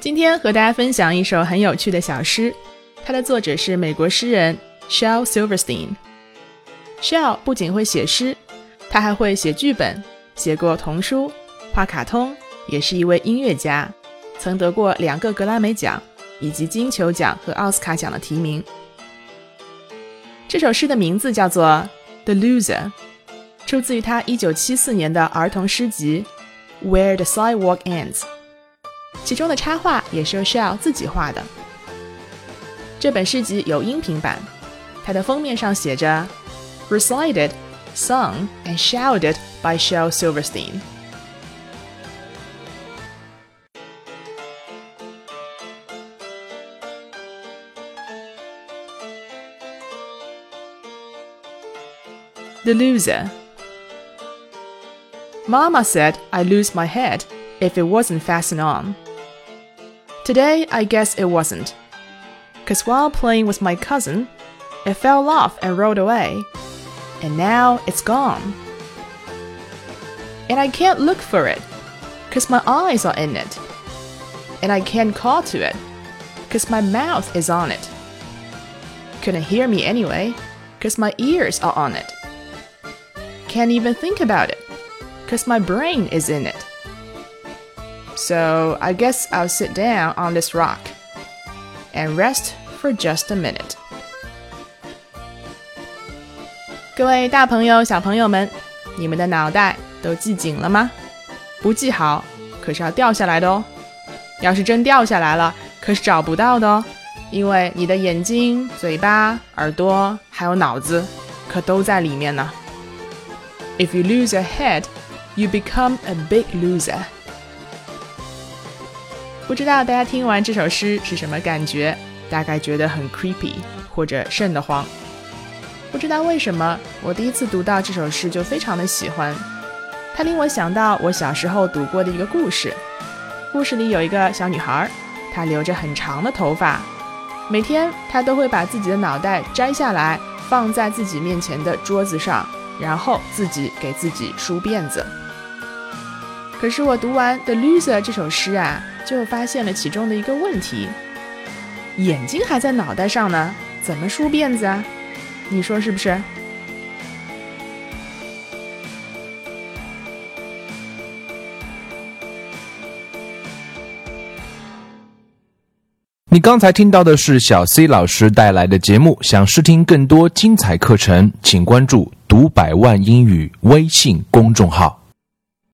今天和大家分享一首很有趣的小诗，它的作者是美国诗人 Shel Silverstein。Shel 不仅会写诗，他还会写剧本，写过童书、画卡通，也是一位音乐家，曾得过两个格莱美奖以及金球奖和奥斯卡奖的提名。这首诗的名字叫做《The Loser》，出自于他1974年的儿童诗集《Where the Sidewalk Ends》。其中的插画也是 Shel 自己画的。这本诗集有音频版，它的封面上写着 “Recited, sung and shouted by Shel Silverstein”。The loser. Mama said I lose my head if it wasn't fastened on. Today, I guess it wasn't. Because while playing with my cousin, it fell off and rolled away. And now it's gone. And I can't look for it, because my eyes are in it. And I can't call to it, because my mouth is on it. Couldn't hear me anyway, because my ears are on it. Can't even think about it, because my brain is in it. So I guess I'll sit down on this rock and rest for just a minute. 各位大朋友、小朋友们，你们的脑袋都记紧了吗？不记好，可是要掉下来的哦。要是真掉下来了，可是找不到的哦，因为你的眼睛、嘴巴、耳朵还有脑子，可都在里面呢。If you lose your head, you become a big loser. 不知道大家听完这首诗是什么感觉？大概觉得很 creepy 或者瘆得慌。不知道为什么，我第一次读到这首诗就非常的喜欢。它令我想到我小时候读过的一个故事。故事里有一个小女孩，她留着很长的头发，每天她都会把自己的脑袋摘下来，放在自己面前的桌子上，然后自己给自己梳辫子。可是我读完《The Loser》这首诗啊。就发现了其中的一个问题：眼睛还在脑袋上呢，怎么梳辫子啊？你说是不是？你刚才听到的是小 C 老师带来的节目。想试听更多精彩课程，请关注“读百万英语”微信公众号。